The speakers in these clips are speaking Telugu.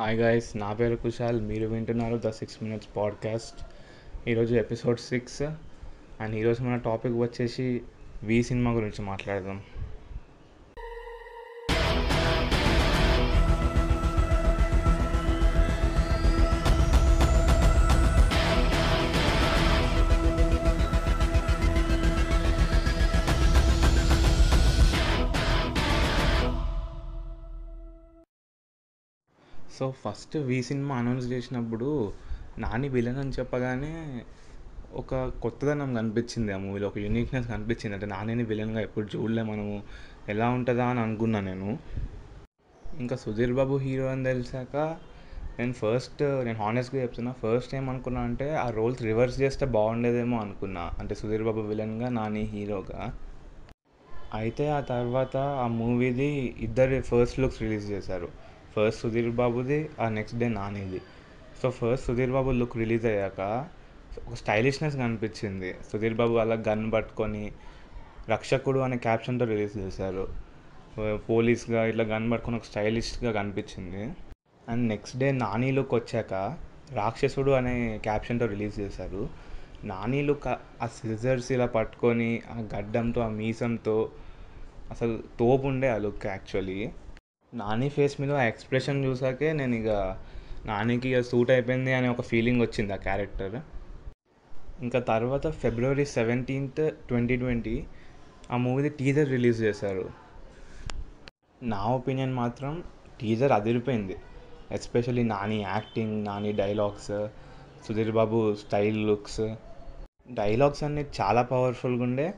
హాయ్ గాయస్ నా పేరు కుశాల్. మీరు వింటున్నారు ద సిక్స్ మినిట్స్ పాడ్కాస్ట్ ఈరోజు ఎపిసోడ్ సిక్స్ అండ్ ఈరోజు మన టాపిక్ వచ్చేసి వి సినిమా గురించి మాట్లాడదాం. So first V cinema announce చేసినప్పుడు నాని విలన్ అని చెప్పగానే ఒక కొత్తదనం కనిపించింది ఆ మూవీలో ఒక యూనిక్నెస్ కనిపించింది. అంటే నానిని విలన్గా ఎప్పుడు చూడలే మనము. ఎలా ఉంటుందా అని అనుకున్నా నేను. ఇంకా సుధీర్ బాబు హీరో అని తెలిసాక నేను ఫస్ట్ నేను హానెస్ట్గా చెప్తున్నా ఫస్ట్ ఏమనుకున్నా అంటే ఆ రోల్స్ రివర్స్ చేస్తే బాగుండేదేమో అనుకున్నా. అంటే సుధీర్ బాబు విలన్గా నాని హీరోగా అయితే ఆ తర్వాత ఆ మూవీది ఇద్దరు ఫస్ట్ లుక్స్ రిలీజ్ చేశారు. ఫస్ట్ సుధీర్ బాబుది ఆ next day నానిది. So first Sudheer Babu look release అయ్యాక ఒక స్టైలిష్నెస్ కనిపించింది. సుధీర్ బాబు అలా గన్ పట్టుకొని రక్షకుడు అనే క్యాప్షన్తో రిలీజ్ చేశారు. పోలీస్గా ఇట్లా గన్ పట్టుకొని ఒక స్టైలిష్గా కనిపించింది. And next day Nani look వచ్చాక రాక్షసుడు అనే క్యాప్షన్తో రిలీజ్ చేశారు. నాని లుక్ ఆ సిజర్స్ ఇలా పట్టుకొని ఆ గడ్డంతో ఆ మీసంతో అసలు తోపు ఉండే ఆ లుక్ యాక్చువల్లీ నాని ఫేస్ మీద ఆ ఎక్స్ప్రెషన్ చూసాకే నేను ఇక నానికి ఇక సూట్ అయిపోయింది అనే ఒక ఫీలింగ్ వచ్చింది ఆ క్యారెక్టర్. ఇంకా తర్వాత ఫిబ్రవరి సెవెంటీన్త్ ట్వంటీ ట్వంటీ ఆ మూవీది టీజర్ రిలీజ్ చేశారు. నా ఒపీనియన్ మాత్రం టీజర్ అదిరిపోయింది. Especially Nani acting Nani dialogues Sudheer Babu style looks. Dialogues అన్నీ చాలా పవర్ఫుల్గా ఉండే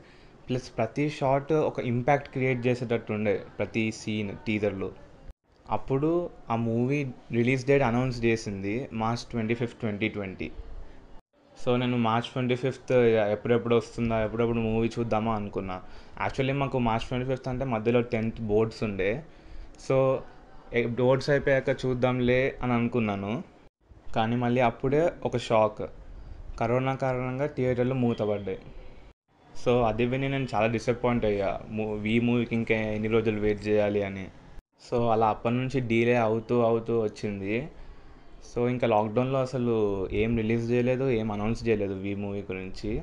ప్లస్ ప్రతి షాట్ ఒక ఇంపాక్ట్ క్రియేట్ చేసేటట్టు ఉండే ప్రతి సీన్ టీజర్లో. అప్పుడు ఆ మూవీ రిలీజ్ డేట్ అనౌన్స్ చేసింది March twenty fifth twenty twenty. So నేను మార్చ్ ట్వంటీ ఫిఫ్త్ ఎప్పుడెప్పుడు వస్తుందా ఎప్పుడెప్పుడు మూవీ చూద్దామా అనుకున్నా. యాక్చువల్లీ మాకు మార్చ్ ట్వంటీ ఫిఫ్త్ అంటే మధ్యలో టెన్త్ బోర్డ్స్ ఉండే. సో బోర్డ్స్ అయిపోయాక చూద్దాంలే అని అనుకున్నాను. కానీ మళ్ళీ అప్పుడే ఒక షాక్. కరోనా కారణంగా థియేటర్లు మూతపడ్డాయి. సో అది విని నేను చాలా డిసప్పాయింట్ అయ్యా. మూ మూవీకి ఇంకా ఎన్ని రోజులు వెయిట్ చేయాలి అని. సో అలా అప్పటి నుంచి డీలే అవుతూ అవుతూ వచ్చింది. సో ఇంకా లాక్డౌన్లో అసలు ఏం రిలీజ్ చేయలేదు ఏం అనౌన్స్ చేయలేదు వీ మూవీ గురించి.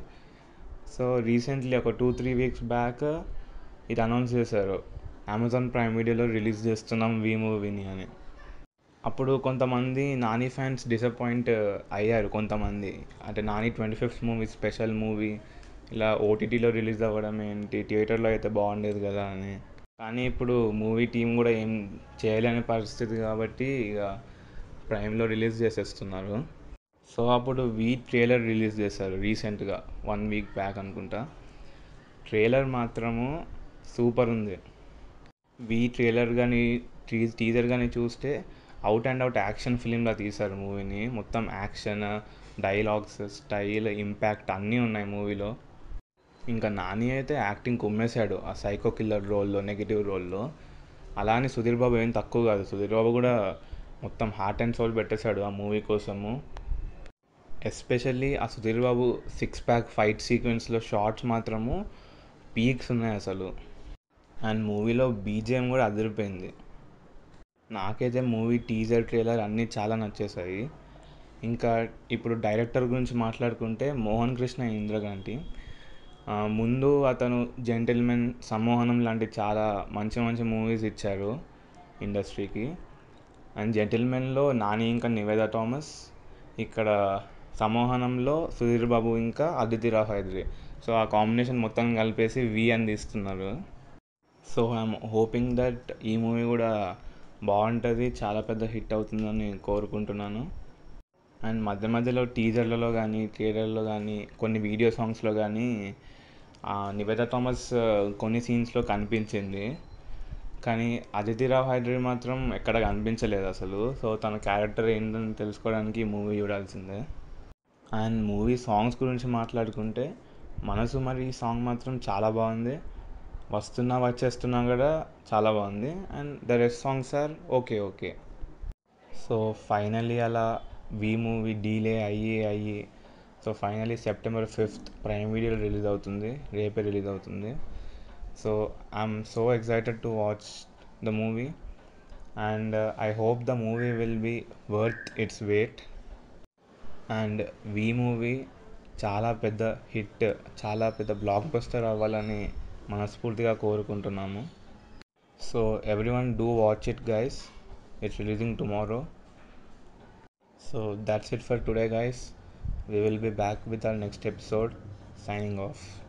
సో రీసెంట్లీ ఒక టూ త్రీ వీక్స్ బ్యాక్ ఇది అనౌన్స్ చేశారు. అమెజాన్ ప్రైమ్ వీడియోలో రిలీజ్ చేస్తున్నాం వీ మూవీని అని. అప్పుడు కొంతమంది నాని ఫ్యాన్స్ డిసప్పాయింట్ అయ్యారు కొంతమంది. అంటే Nani twenty fifth movie special movie ఇలా ఓటీటీలో రిలీజ్ అవ్వడం ఏంటి? థియేటర్లో అయితే బాగుండేది కదా అని. కానీ ఇప్పుడు మూవీ టీం కూడా ఏం చేయలేని పరిస్థితి కాబట్టి ఇక ప్రైమ్లో రిలీజ్ చేసేస్తున్నారు. సో అప్పుడు వీ ట్రైలర్ రిలీజ్ చేశారు రీసెంట్గా వన్ వీక్ బ్యాక్ అనుకుంటా. ట్రైలర్ మాత్రము సూపర్ ఉంది. వీ ట్రైలర్ కానీ టీ టీజర్ కానీ చూస్తే అవుట్ అండ్ అవుట్ యాక్షన్ ఫిలింలా తీశారు మూవీని. మొత్తం యాక్షన్ డైలాగ్స్ స్టైల్ ఇంపాక్ట్ అన్నీ ఉన్నాయి మూవీలో. ఇంకా నాని అయితే యాక్టింగ్ కుమ్మేశాడు ఆ సైకో కిల్లర్ రోల్లో నెగిటివ్ రోల్లో. అలా అని సుధీర్ బాబు ఏం తక్కువ కాదు. సుధీర్ బాబు కూడా మొత్తం హార్ట్ అండ్ సోల్ పెట్టేశాడు ఆ మూవీ కోసము. ఎస్పెషల్లీ ఆ Sudheer Babu six pack fight సీక్వెన్స్లో shots మాత్రము పీక్స్ ఉన్నాయి అసలు. అండ్ మూవీలో బీజిఎం కూడా అదిరిపోయింది. నాకైతే మూవీ టీజర్ ట్రైలర్ అన్నీ చాలా నచ్చేసాయి ఇంకా ఇప్పుడు డైరెక్టర్ గురించి మాట్లాడుకుంటే మోహన్ కృష్ణ ఇంద్రగాంటి. ముందు అతను జెంటిల్మెన్ సమ్మోహనం లాంటి చాలా మంచి మంచి మూవీస్ ఇచ్చారు ఇండస్ట్రీకి అండ్ జెంటిల్మెన్లో నాని ఇంకా నివేద థామస్ ఇక్కడ సమ్మోహనంలో సుధీర్ బాబు ఇంకా అదితి రావ్ హైద్రి. సో ఆ కాంబినేషన్ మొత్తం కలిపేసి వి అని తీస్తున్నారు. సో ఐఎమ్ హోపింగ్ దట్ ఈ మూవీ కూడా బాగుంటుంది చాలా పెద్ద హిట్ అవుతుందని కోరుకుంటున్నాను. అండ్ మధ్య మధ్యలో టీజర్లలో కానీ థియేటర్లో కానీ కొన్ని వీడియో సాంగ్స్లో కానీ నివేద థామస్ కొన్ని సీన్స్లో కనిపించింది. కానీ అదితిరావు హైడ్రీ మాత్రం ఎక్కడ కనిపించలేదు అసలు. సో తన క్యారెక్టర్ ఏంటని తెలుసుకోవడానికి మూవీ చూడాల్సిందే. అండ్ మూవీ సాంగ్స్ గురించి మాట్లాడుకుంటే మనసు మరి ఈ సాంగ్ మాత్రం చాలా బాగుంది. వస్తున్నా వచ్చేస్తున్నా కూడా చాలా బాగుంది. And the rest songs are okay okay. So finally అలా వీ మూవీ డీలే అయ్యి అయ్యి. So finally September fifth Prime Video release అవుతుంది. రేపే రిలీజ్ అవుతుంది. So I'm so excited to watch the movie. And uh, I hope the movie will be worth its wait. And V movie చాలా పెద్ద హిట్ చాలా పెద్ద బ్లాక్ బస్టర్ అవ్వాలని మనస్ఫూర్తిగా కోరుకుంటున్నాము. So everyone do watch it guys it's releasing tomorrow So that's it for today, guys. We will be back with our next episode. Signing off.